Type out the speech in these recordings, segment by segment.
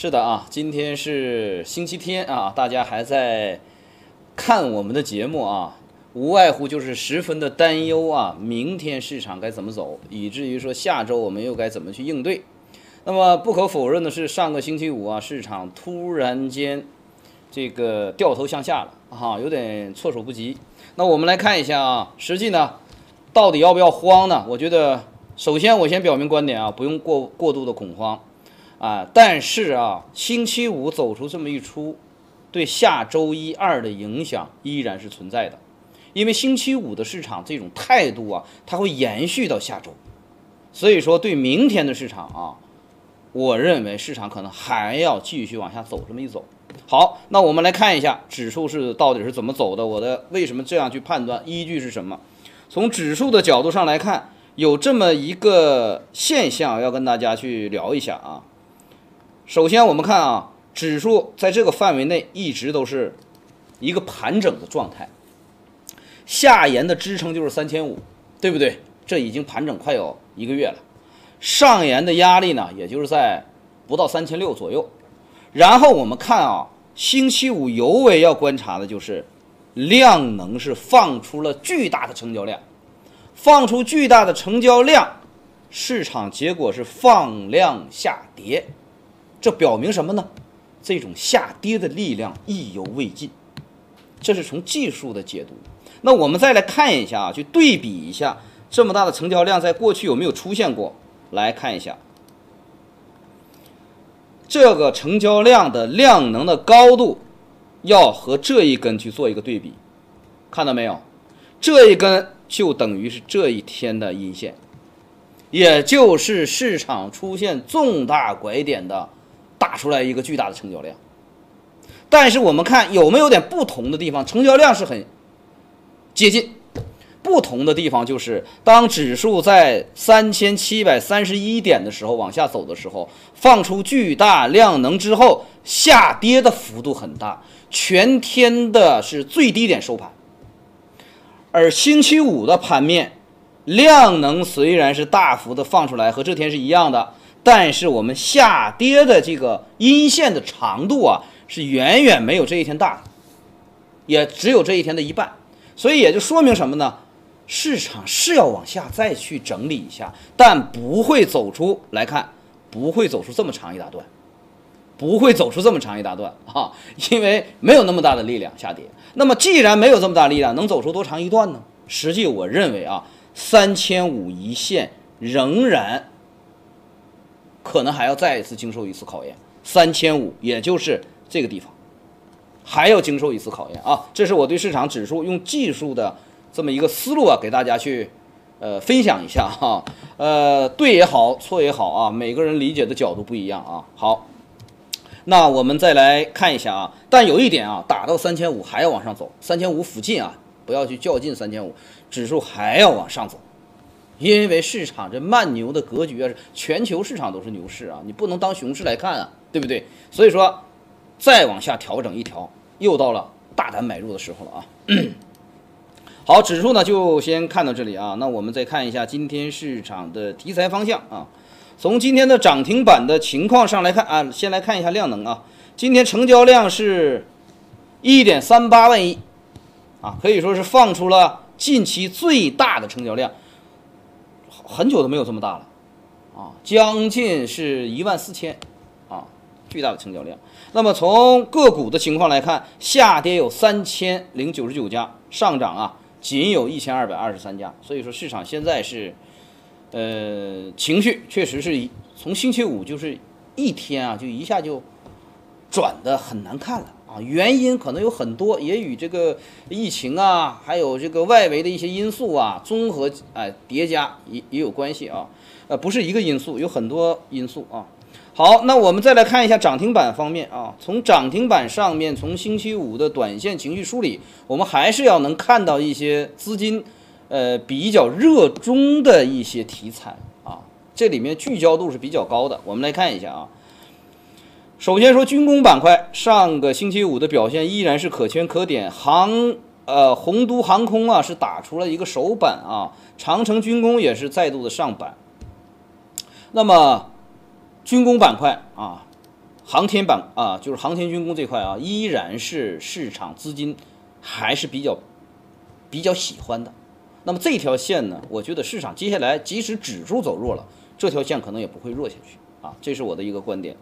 是的啊，今天是星期天啊，大家还在看我们的节目啊，无外乎就是十分的担忧啊，明天市场该怎么走，以至于说下周我们又该怎么去应对。那么不可否认的是，上个星期五啊，市场突然间这个掉头向下了啊，有点措手不及。那我们来看一下啊，实际呢，到底要不要慌呢？我觉得，首先我先表明观点啊，不用过过度的恐慌。啊，但是啊，星期五走出这么一出，对下周一二的影响依然是存在的，因为星期五的市场这种态度啊，它会延续到下周，所以说对明天的市场啊，我认为市场可能还要继续往下走这么一走。好，那我们来看一下指数是到底是怎么走的，我的为什么这样去判断，依据是什么？从指数的角度上来看，有这么一个现象要跟大家去聊一下啊。首先，我们看啊，指数在这个范围内一直都是一个盘整的状态，下沿的支撑就是三千五，对不对？这已经盘整快有一个月了。上沿的压力呢，也就是在不到三千六左右。然后我们看啊，星期五尤为要观察的就是量能是放出了巨大的成交量，放出巨大的成交量，市场结果是放量下跌。这表明什么呢？这种下跌的力量意犹未尽，这是从技术的解读。那我们再来看一下啊，去对比一下这么大的成交量在过去有没有出现过？来看一下这个成交量的量能的高度，要和这一根去做一个对比，看到没有？这一根就等于是这一天的阴线，也就是市场出现重大拐点的。打出来一个巨大的成交量，但是我们看有没有点不同的地方？成交量是很接近，不同的地方就是当指数在三千七百三十一点的时候往下走的时候，放出巨大量能之后，下跌的幅度很大，全天的是最低点收盘。而星期五的盘面量能虽然是大幅的放出来，和这天是一样的。但是我们下跌的这个阴线的长度啊，是远远没有这一天大的，也只有这一天的一半，所以也就说明什么呢？市场是要往下再去整理一下，但不会走出来看，不会走出这么长一大段，不会走出这么长一大段啊，因为没有那么大的力量下跌。那么既然没有这么大力量，能走出多长一段呢？实际我认为啊，三千五一线仍然。可能还要再一次经受一次考验，三千五，也就是这个地方，还要经受一次考验啊！这是我对市场指数用技术的这么一个思路啊，给大家去呃分享一下哈。呃，对也好，错也好啊，每个人理解的角度不一样啊。好，那我们再来看一下啊，但有一点啊，打到三千五还要往上走，三千五附近啊，不要去较劲三千五，指数还要往上走。因为市场这慢牛的格局啊，是全球市场都是牛市啊，你不能当熊市来看啊，对不对？所以说，再往下调整一调，又到了大胆买入的时候了啊。好，指数呢就先看到这里啊。那我们再看一下今天市场的题材方向啊。从今天的涨停板的情况上来看啊，先来看一下量能啊。今天成交量是一点三八万亿啊，可以说是放出了近期最大的成交量。很久都没有这么大了，啊，将近是一万四千，啊，巨大的成交量。那么从个股的情况来看，下跌有三千零九十九家，上涨啊仅有一千二百二十三家。所以说市场现在是，呃，情绪确实是从星期五就是一天啊，就一下就转的很难看了。啊，原因可能有很多，也与这个疫情啊，还有这个外围的一些因素啊，综合哎叠加也也有关系啊，呃，不是一个因素，有很多因素啊。好，那我们再来看一下涨停板方面啊，从涨停板上面，从星期五的短线情绪梳理，我们还是要能看到一些资金呃比较热衷的一些题材啊，这里面聚焦度是比较高的，我们来看一下啊。首先说军工板块，上个星期五的表现依然是可圈可点。航呃，洪都航空啊是打出了一个首板啊，长城军工也是再度的上板。那么军工板块啊，航天板啊，就是航天军工这块啊，依然是市场资金还是比较比较喜欢的。那么这条线呢，我觉得市场接下来即使指数走弱了，这条线可能也不会弱下去啊，这是我的一个观点。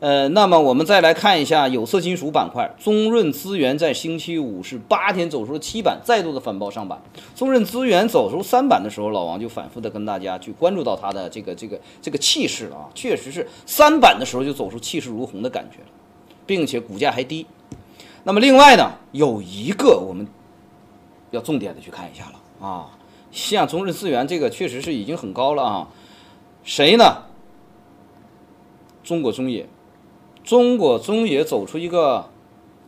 呃，那么我们再来看一下有色金属板块，中润资源在星期五是八天走出了七板，再度的反包上板。中润资源走出三板的时候，老王就反复的跟大家去关注到它的这个这个这个气势啊，确实是三板的时候就走出气势如虹的感觉，并且股价还低。那么另外呢，有一个我们要重点的去看一下了啊，像中润资源这个确实是已经很高了啊，谁呢？中国中冶。中国中冶走出一个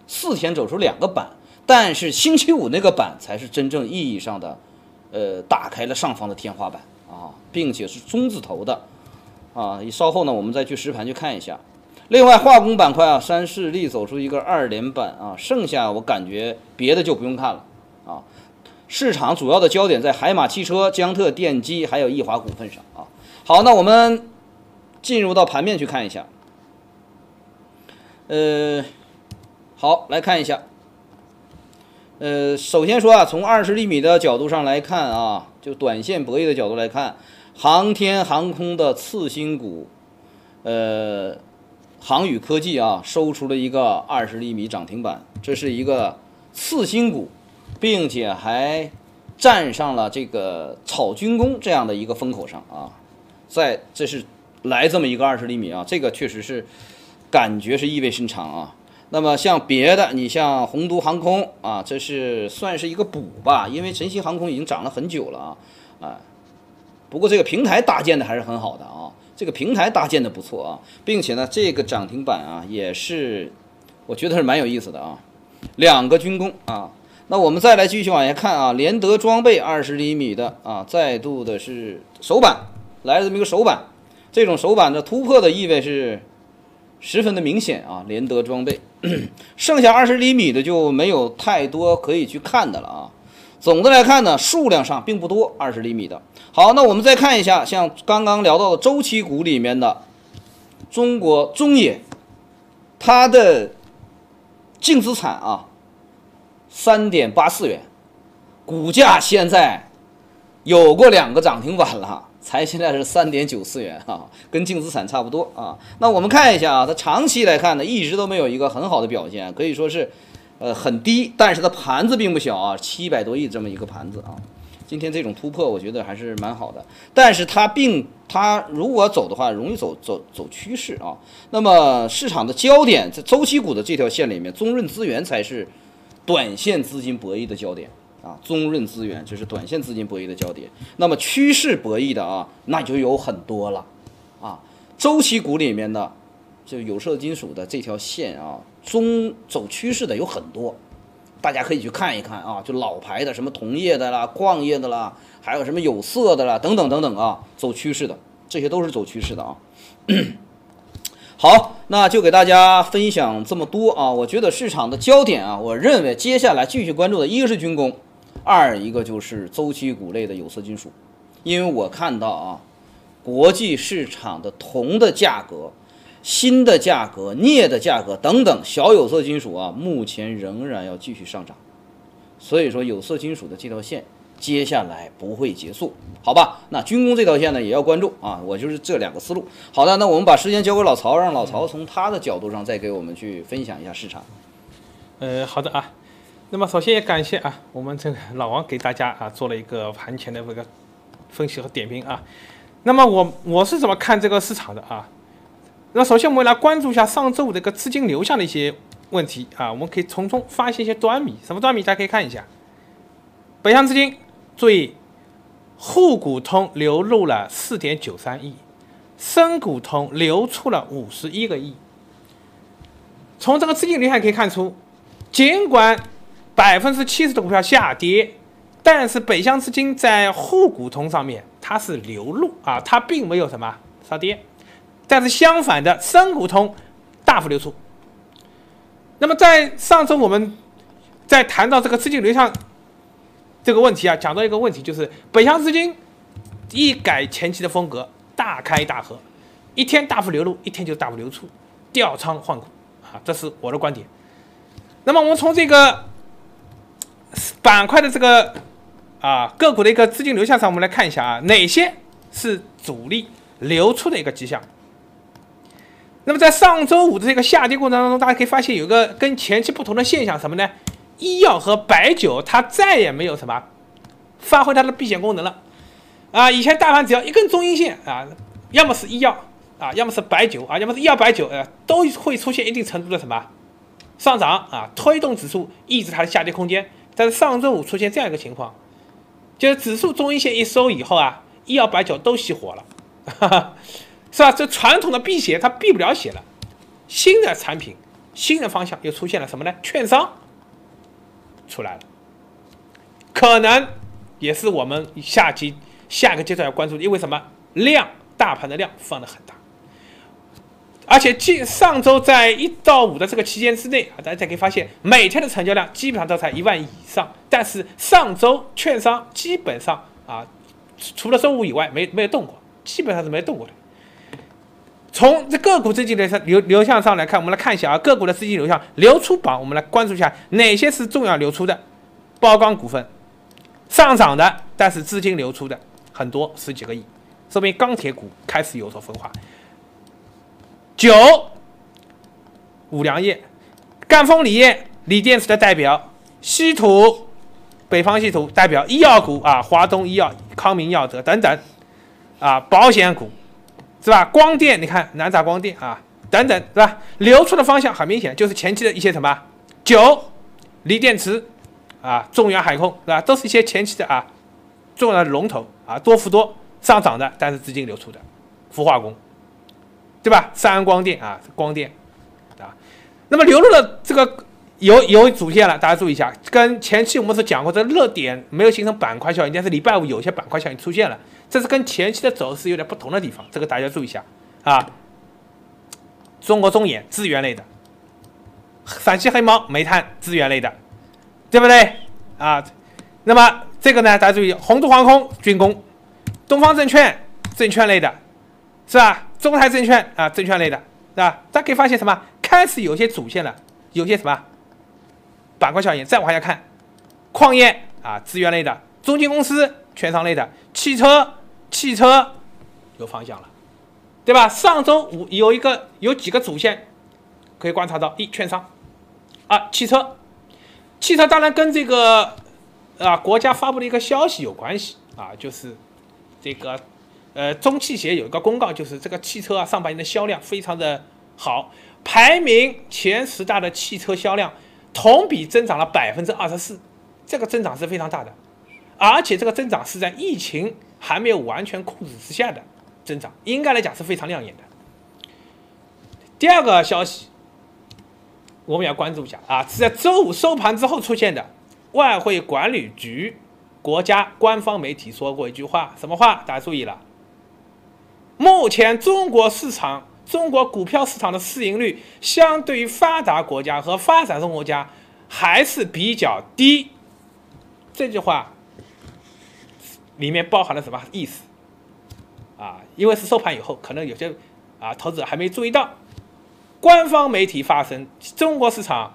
四天走出两个板，但是星期五那个板才是真正意义上的，呃，打开了上方的天花板啊，并且是中字头的啊。稍后呢，我们再去实盘去看一下。另外，化工板块啊，三势力走出一个二连板啊，剩下我感觉别的就不用看了啊。市场主要的焦点在海马汽车、江特电机还有易华股份上啊。好，那我们进入到盘面去看一下。呃，好，来看一下。呃，首先说啊，从二十厘米的角度上来看啊，就短线博弈的角度来看，航天航空的次新股，呃，航宇科技啊，收出了一个二十厘米涨停板，这是一个次新股，并且还站上了这个炒军工这样的一个风口上啊，在这是来这么一个二十厘米啊，这个确实是。感觉是意味深长啊。那么像别的，你像洪都航空啊，这是算是一个补吧，因为晨曦航空已经涨了很久了啊啊。不过这个平台搭建的还是很好的啊，这个平台搭建的不错啊，并且呢，这个涨停板啊也是，我觉得是蛮有意思的啊。两个军工啊，那我们再来继续往下看啊，联德装备二十厘米的啊，再度的是首板来了这么一个首板，这种首板的突破的意味是。十分的明显啊，联德装备，剩下二十厘米的就没有太多可以去看的了啊。总的来看呢，数量上并不多，二十厘米的。好，那我们再看一下，像刚刚聊到的周期股里面的中国中冶，它的净资产啊，三点八四元，股价现在有过两个涨停板了。才现在是三点九四元啊，跟净资产差不多啊。那我们看一下啊，它长期来看呢，一直都没有一个很好的表现，可以说是，呃，很低。但是它盘子并不小啊，七百多亿这么一个盘子啊。今天这种突破，我觉得还是蛮好的。但是它并它如果走的话，容易走走走趋势啊。那么市场的焦点在周期股的这条线里面，中润资源才是短线资金博弈的焦点。啊，中润资源这是短线资金博弈的焦点，那么趋势博弈的啊，那就有很多了，啊，周期股里面的，就有色金属的这条线啊，中走趋势的有很多，大家可以去看一看啊，就老牌的什么铜业的啦、矿业的啦，还有什么有色的啦，等等等等啊，走趋势的，这些都是走趋势的啊。好，那就给大家分享这么多啊，我觉得市场的焦点啊，我认为接下来继续关注的一个是军工。二一个就是周期股类的有色金属，因为我看到啊，国际市场的铜的价格、锌的价格、镍的价格等等小有色金属啊，目前仍然要继续上涨，所以说有色金属的这条线接下来不会结束，好吧？那军工这条线呢也要关注啊，我就是这两个思路。好的，那我们把时间交给老曹，让老曹从他的角度上再给我们去分享一下市场。呃，好的啊。那么首先也感谢啊，我们这个老王给大家啊做了一个盘前的这个分析和点评啊。那么我我是怎么看这个市场的啊？那首先我们来关注一下上周五这个资金流向的一些问题啊，我们可以从中发现一些端倪。什么端倪？大家可以看一下，北向资金注意，沪股通流入了四点九三亿，深股通流出了五十一个亿。从这个资金流向可以看出，尽管百分之七十的股票下跌，但是北向资金在沪股通上面它是流入啊，它并没有什么杀跌，但是相反的深股通大幅流出。那么在上周我们在谈到这个资金流向这个问题啊，讲到一个问题就是北向资金一改前期的风格，大开大合，一天大幅流入，一天就大幅流出。调仓换股啊，这是我的观点。那么我们从这个板块的这个啊个股的一个资金流向上，我们来看一下啊，哪些是主力流出的一个迹象。那么在上周五的这个下跌过程当中，大家可以发现有个跟前期不同的现象，什么呢？医药和白酒它再也没有什么发挥它的避险功能了啊！以前大盘只要一根中阴线啊，要么是医药啊，要么是白酒啊，要么是医药白酒，呃，都会出现一定程度的什么上涨啊，推动指数抑制它的下跌空间。但是上周五出现这样一个情况，就是指数中阴线一收以后啊，医药白酒都熄火了。哈哈。是吧？这传统的避险它避不了险了，新的产品、新的方向又出现了什么呢？券商出来了，可能也是我们下期下个阶段要关注的，因为什么？量大盘的量放的很大，而且近上周在一到五的这个期间之内啊，大家可以发现每天的成交量基本上都在一万以上，但是上周券商基本上啊，除了周五以外没没有动过，基本上是没动过的。从这个股资金流向流流向上来看，我们来看一下啊，个股的资金流向流出榜，我们来关注一下哪些是重要流出的。包钢股份上涨的，但是资金流出的很多，十几个亿，说明钢铁股开始有所分化。九，五粮液、赣锋锂业、锂电池的代表，稀土、北方稀土代表医药股啊，华东医药、康明药德等等啊，保险股。是吧？光电，你看南大光电啊，等等，是吧？流出的方向很明显，就是前期的一些什么九锂电池啊，中远海控，是吧？都是一些前期的啊重要的龙头啊，多福多上涨的，但是资金流出的，氟化工，对吧？三安光电啊，光电啊，那么流入的这个有有主线了，大家注意一下，跟前期我们所讲过的热点没有形成板块效应，但是礼拜五有些板块效应出现了。这是跟前期的走势有点不同的地方，这个大家注意一下啊。中国中冶资源类的，陕西黑猫煤炭资源类的，对不对啊？那么这个呢，大家注意，宏都航空军工，东方证券证券类的，是吧？中泰证券啊证券类的，是吧？大家可以发现什么？开始有些主线了，有些什么板块效应。再往下看，矿业啊资源类的，中金公司券商类的，汽车。汽车有方向了，对吧？上周五有一个有几个主线可以观察到：一券商，二汽车。汽车当然跟这个啊国家发布的一个消息有关系啊，就是这个呃中汽协有一个公告，就是这个汽车啊上半年的销量非常的好，排名前十大的汽车销量同比增长了百分之二十四，这个增长是非常大的，而且这个增长是在疫情。还没有完全控制之下的增长，应该来讲是非常亮眼的。第二个消息，我们要关注一下啊，是在周五收盘之后出现的。外汇管理局国家官方媒体说过一句话，什么话？大家注意了。目前中国市场、中国股票市场的市盈率，相对于发达国家和发展中国家还是比较低。这句话。里面包含了什么意思？啊，因为是收盘以后，可能有些啊投资者还没注意到，官方媒体发声，中国市场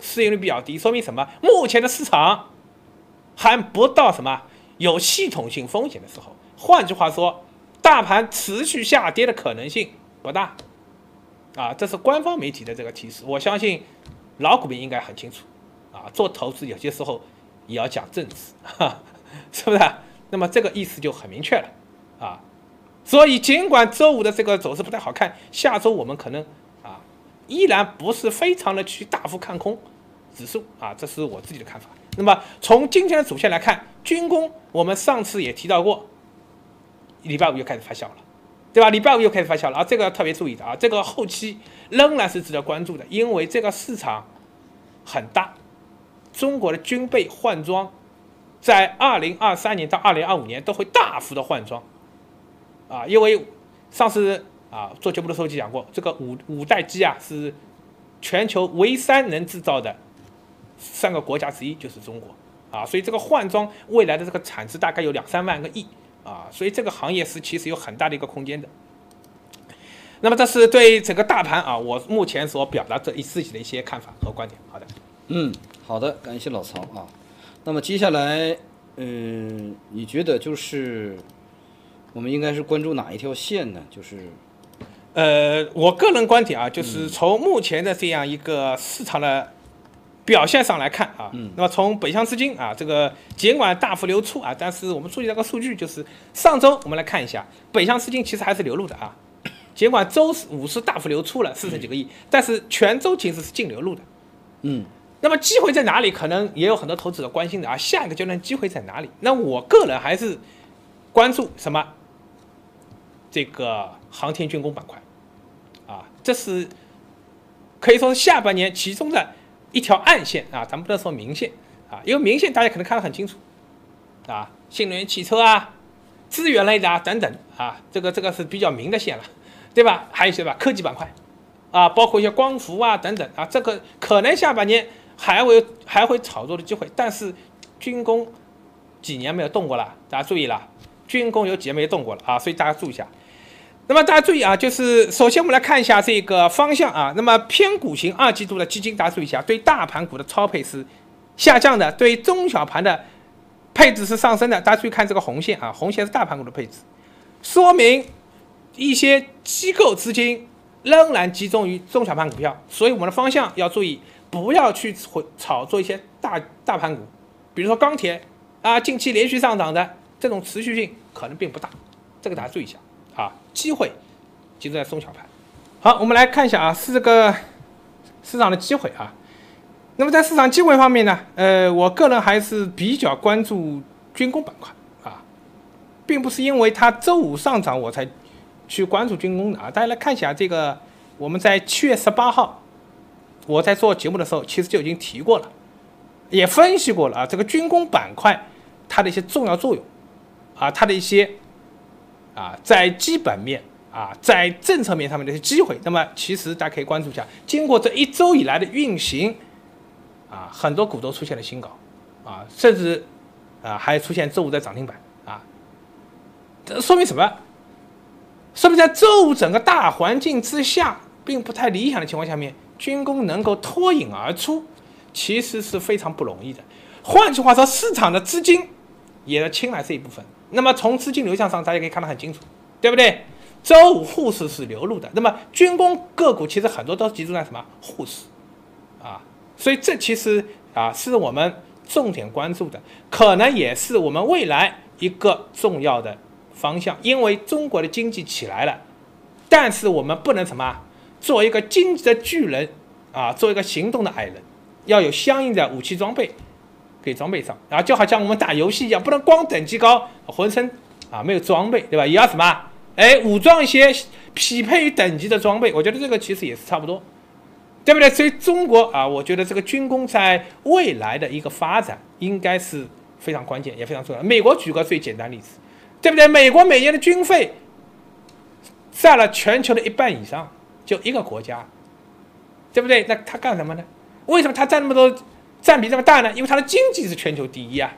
市盈率比较低，说明什么？目前的市场还不到什么有系统性风险的时候。换句话说，大盘持续下跌的可能性不大。啊，这是官方媒体的这个提示，我相信老股民应该很清楚。啊，做投资有些时候也要讲政治，哈，是不是？那么这个意思就很明确了，啊，所以尽管周五的这个走势不太好看，下周我们可能啊依然不是非常的去大幅看空指数啊，这是我自己的看法。那么从今天的主线来看，军工我们上次也提到过，礼拜五又开始发酵了，对吧？礼拜五又开始发酵了啊，这个特别注意的啊，这个后期仍然是值得关注的，因为这个市场很大，中国的军备换装。在二零二三年到二零二五年都会大幅的换装，啊，因为上次啊做节目的时候就讲过，这个五五代机啊是全球唯三能制造的三个国家之一，就是中国啊，所以这个换装未来的这个产值大概有两三万个亿啊，所以这个行业是其实有很大的一个空间的。那么这是对整个大盘啊，我目前所表达这一自己的一些看法和观点。好的，嗯，好的，感谢老曹啊。那么接下来，嗯，你觉得就是我们应该是关注哪一条线呢？就是呃，我个人观点啊，就是从目前的这样一个市场的表现上来看啊，那么从北向资金啊，这个尽管大幅流出啊，但是我们注意到个数据，就是上周我们来看一下，北向资金其实还是流入的啊。尽管周五是大幅流出了四十几个亿，但是全周其实是净流入的。嗯，那么机会在哪里？可能也有很多投资者关心的啊。下一个阶段机会在哪里？那我个人还是关注什么？这个航天军工板块啊，这是可以说是下半年其中的一条暗线啊。咱们不能说明线啊，因为明线大家可能看得很清楚啊，新能源汽车啊、资源类的啊等等啊，这个这个是比较明的线了。对吧？还有些吧，科技板块，啊，包括一些光伏啊等等啊，这个可能下半年还会还会炒作的机会。但是军工几年没有动过了，大家注意了，军工有几年没动过了啊，所以大家注意一下。那么大家注意啊，就是首先我们来看一下这个方向啊。那么偏股型二季度的基金，大家注意一下，对大盘股的超配是下降的，对中小盘的配置是上升的。大家注意看这个红线啊，红线是大盘股的配置，说明。一些机构资金仍然集中于中小盘股票，所以我们的方向要注意，不要去炒炒作一些大大盘股，比如说钢铁啊，近期连续上涨的这种持续性可能并不大，这个大家注意一下啊，机会集中在中小盘。好，我们来看一下啊，是这个市场的机会啊。那么在市场机会方面呢，呃，我个人还是比较关注军工板块啊，并不是因为它周五上涨我才。去关注军工的啊，大家来看一下这个，我们在七月十八号，我在做节目的时候，其实就已经提过了，也分析过了啊，这个军工板块它的一些重要作用，啊，它的一些啊，在基本面啊，在政策面上面的一些机会，那么其实大家可以关注一下，经过这一周以来的运行，啊，很多股都出现了新高，啊，甚至啊还出现周五的涨停板啊，这说明什么？说明在周五整个大环境之下，并不太理想的情况下面，军工能够脱颖而出，其实是非常不容易的。换句话说，市场的资金也在青睐这一部分。那么从资金流向上，大家可以看得很清楚，对不对？周五沪市是流入的，那么军工个股其实很多都集中在什么沪市啊？所以这其实啊是我们重点关注的，可能也是我们未来一个重要的。方向，因为中国的经济起来了，但是我们不能什么，做一个经济的巨人啊，做一个行动的矮人，要有相应的武器装备给装备上，然后就好像我们打游戏一样，不能光等级高，浑身啊没有装备，对吧？也要什么？哎，武装一些匹配于等级的装备，我觉得这个其实也是差不多，对不对？所以中国啊，我觉得这个军工在未来的一个发展应该是非常关键，也非常重要。美国举个最简单例子。对不对？美国每年的军费占了全球的一半以上，就一个国家，对不对？那他干什么呢？为什么他占那么多，占比这么大呢？因为它的经济是全球第一啊，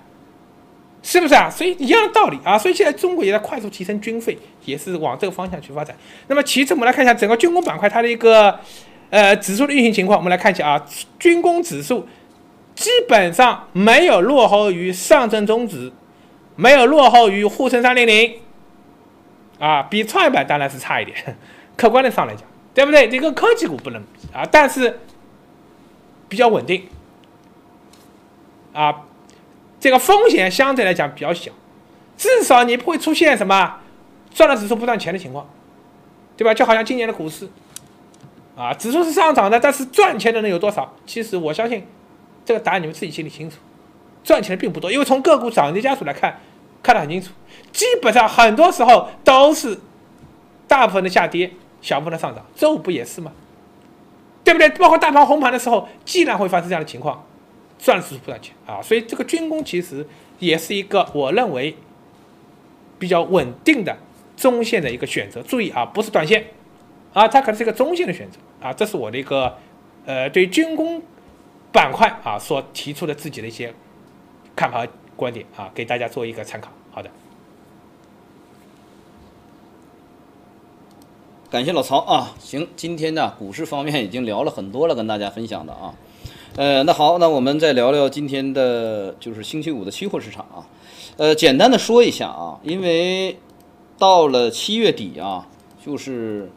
是不是啊？所以一样的道理啊。所以现在中国也在快速提升军费，也是往这个方向去发展。那么其次，我们来看一下整个军工板块它的一个呃指数的运行情况。我们来看一下啊，军工指数基本上没有落后于上证综指。没有落后于沪深三零零，啊，比创业板当然是差一点，客观的上来讲，对不对？这个科技股不能比啊，但是比较稳定，啊，这个风险相对来讲比较小，至少你不会出现什么赚了指数不赚钱的情况，对吧？就好像今年的股市，啊，指数是上涨的，但是赚钱的人有多少？其实我相信这个答案你们自己心里清楚，赚钱的并不多，因为从个股涨跌家数来看。看得很清楚，基本上很多时候都是大部分的下跌，小部分的上涨。周五不也是吗？对不对？包括大盘红盘的时候，既然会发生这样的情况，赚是不赚钱啊。所以这个军工其实也是一个我认为比较稳定的中线的一个选择。注意啊，不是短线啊，它可能是一个中线的选择啊。这是我的一个呃对军工板块啊所提出的自己的一些看法。观点啊，给大家做一个参考。好的。感谢老曹啊。行，今天呢，股市方面已经聊了很多了，跟大家分享的啊。呃，那好，那我们再聊聊今天的，就是星期五的期货市场啊。呃，简单的说一下啊，因为到了七月底啊，就是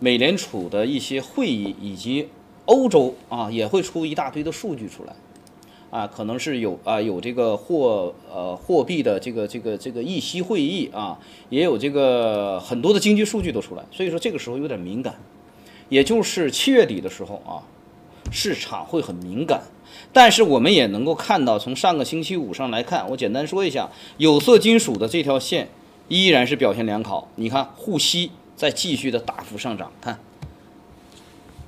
美联储的一些会议以及欧洲啊也会出一大堆的数据出来。啊，可能是有啊，有这个货呃货币的这个这个这个议息会议啊，也有这个很多的经济数据都出来，所以说这个时候有点敏感，也就是七月底的时候啊，市场会很敏感。但是我们也能够看到，从上个星期五上来看，我简单说一下，有色金属的这条线依然是表现良好。你看沪锡在继续的大幅上涨，看。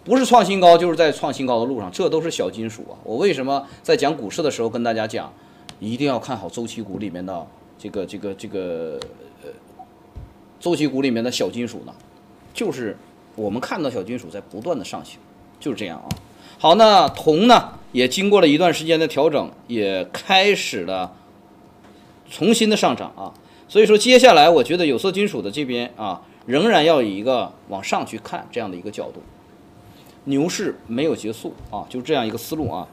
不是创新高，就是在创新高的路上，这都是小金属啊。我为什么在讲股市的时候跟大家讲，一定要看好周期股里面的这个这个这个呃周期股里面的小金属呢？就是我们看到小金属在不断的上行，就是这样啊。好，那铜呢也经过了一段时间的调整，也开始了重新的上涨啊。所以说接下来我觉得有色金属的这边啊，仍然要以一个往上去看这样的一个角度。牛市没有结束啊，就这样一个思路啊。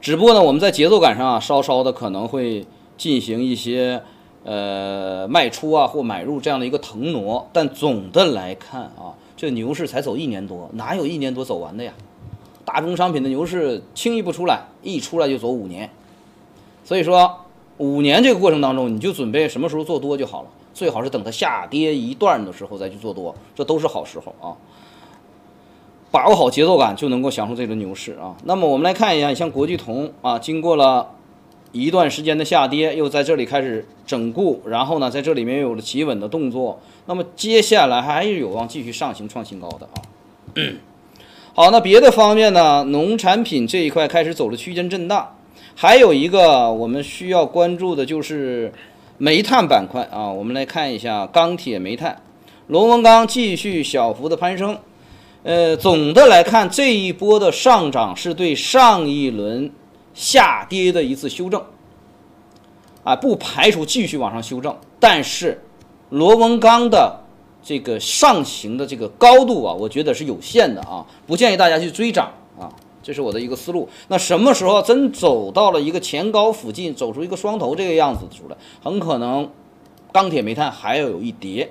只不过呢，我们在节奏感上啊，稍稍的可能会进行一些呃卖出啊或买入这样的一个腾挪。但总的来看啊，这牛市才走一年多，哪有一年多走完的呀？大宗商品的牛市轻易不出来，一出来就走五年。所以说，五年这个过程当中，你就准备什么时候做多就好了。最好是等它下跌一段的时候再去做多，这都是好时候啊。把握好节奏感，就能够享受这轮牛市啊。那么我们来看一下，像国际铜啊，经过了一段时间的下跌，又在这里开始整固，然后呢，在这里面有了企稳的动作。那么接下来还是有望继续上行创新高的啊。好，那别的方面呢，农产品这一块开始走了区间震荡，还有一个我们需要关注的就是煤炭板块啊。我们来看一下钢铁、煤炭，螺纹钢继续小幅的攀升。呃，总的来看，这一波的上涨是对上一轮下跌的一次修正，啊，不排除继续往上修正。但是，螺纹钢的这个上行的这个高度啊，我觉得是有限的啊，不建议大家去追涨啊，这是我的一个思路。那什么时候真走到了一个前高附近，走出一个双头这个样子出来，很可能钢铁、煤炭还要有一跌。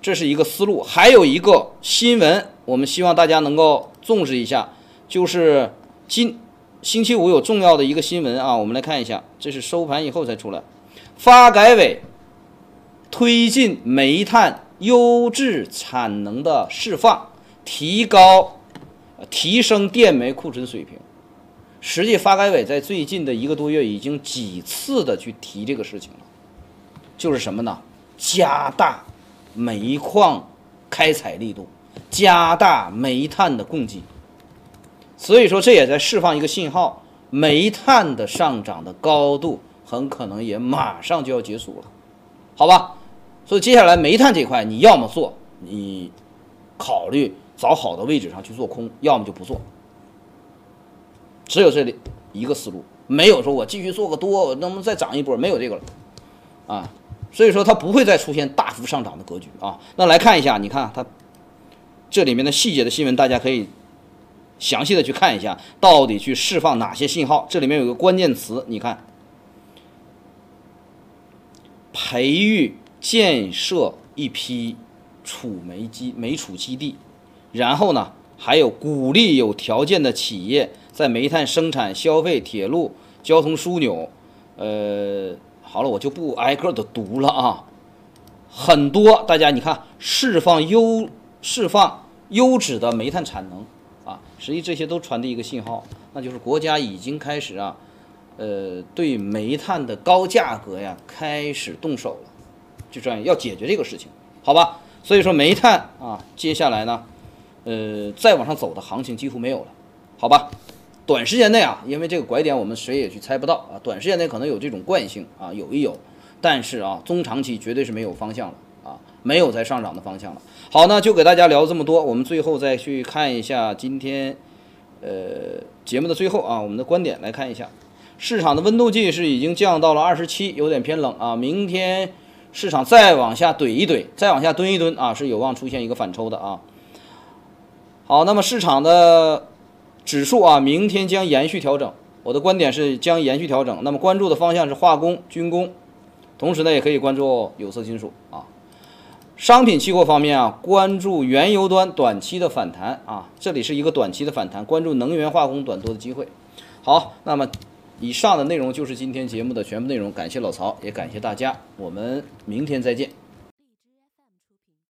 这是一个思路，还有一个新闻，我们希望大家能够重视一下，就是今星期五有重要的一个新闻啊，我们来看一下，这是收盘以后才出来，发改委推进煤炭优质产能的释放，提高提升电煤库存水平。实际发改委在最近的一个多月已经几次的去提这个事情了，就是什么呢？加大。煤矿开采力度，加大煤炭的供给，所以说这也在释放一个信号，煤炭的上涨的高度很可能也马上就要结束了，好吧？所以接下来煤炭这块，你要么做，你考虑找好的位置上去做空，要么就不做，只有这里一个思路，没有说我继续做个多，我能不能再涨一波？没有这个了，啊。所以说它不会再出现大幅上涨的格局啊。那来看一下，你看它这里面的细节的新闻，大家可以详细的去看一下，到底去释放哪些信号。这里面有个关键词，你看，培育建设一批储煤基煤储基地，然后呢，还有鼓励有条件的企业在煤炭生产、消费、铁路、交通枢纽，呃。好了，我就不挨个的读了啊。很多大家你看，释放优释放优质的煤炭产能啊，实际这些都传递一个信号，那就是国家已经开始啊，呃，对煤炭的高价格呀开始动手了，就这样要解决这个事情，好吧？所以说煤炭啊，接下来呢，呃，再往上走的行情几乎没有了，好吧？短时间内啊，因为这个拐点我们谁也去猜不到啊。短时间内可能有这种惯性啊，有一有，但是啊，中长期绝对是没有方向了啊，没有再上涨的方向了。好，那就给大家聊这么多，我们最后再去看一下今天呃节目的最后啊，我们的观点来看一下，市场的温度计是已经降到了二十七，有点偏冷啊。明天市场再往下怼一怼，再往下蹲一蹲啊，是有望出现一个反抽的啊。好，那么市场的指数啊，明天将延续调整。我的观点是将延续调整。那么关注的方向是化工、军工，同时呢，也可以关注有色金属啊。商品期货方面啊，关注原油端短期的反弹啊，这里是一个短期的反弹，关注能源化工短多的机会。好，那么以上的内容就是今天节目的全部内容，感谢老曹，也感谢大家，我们明天再见。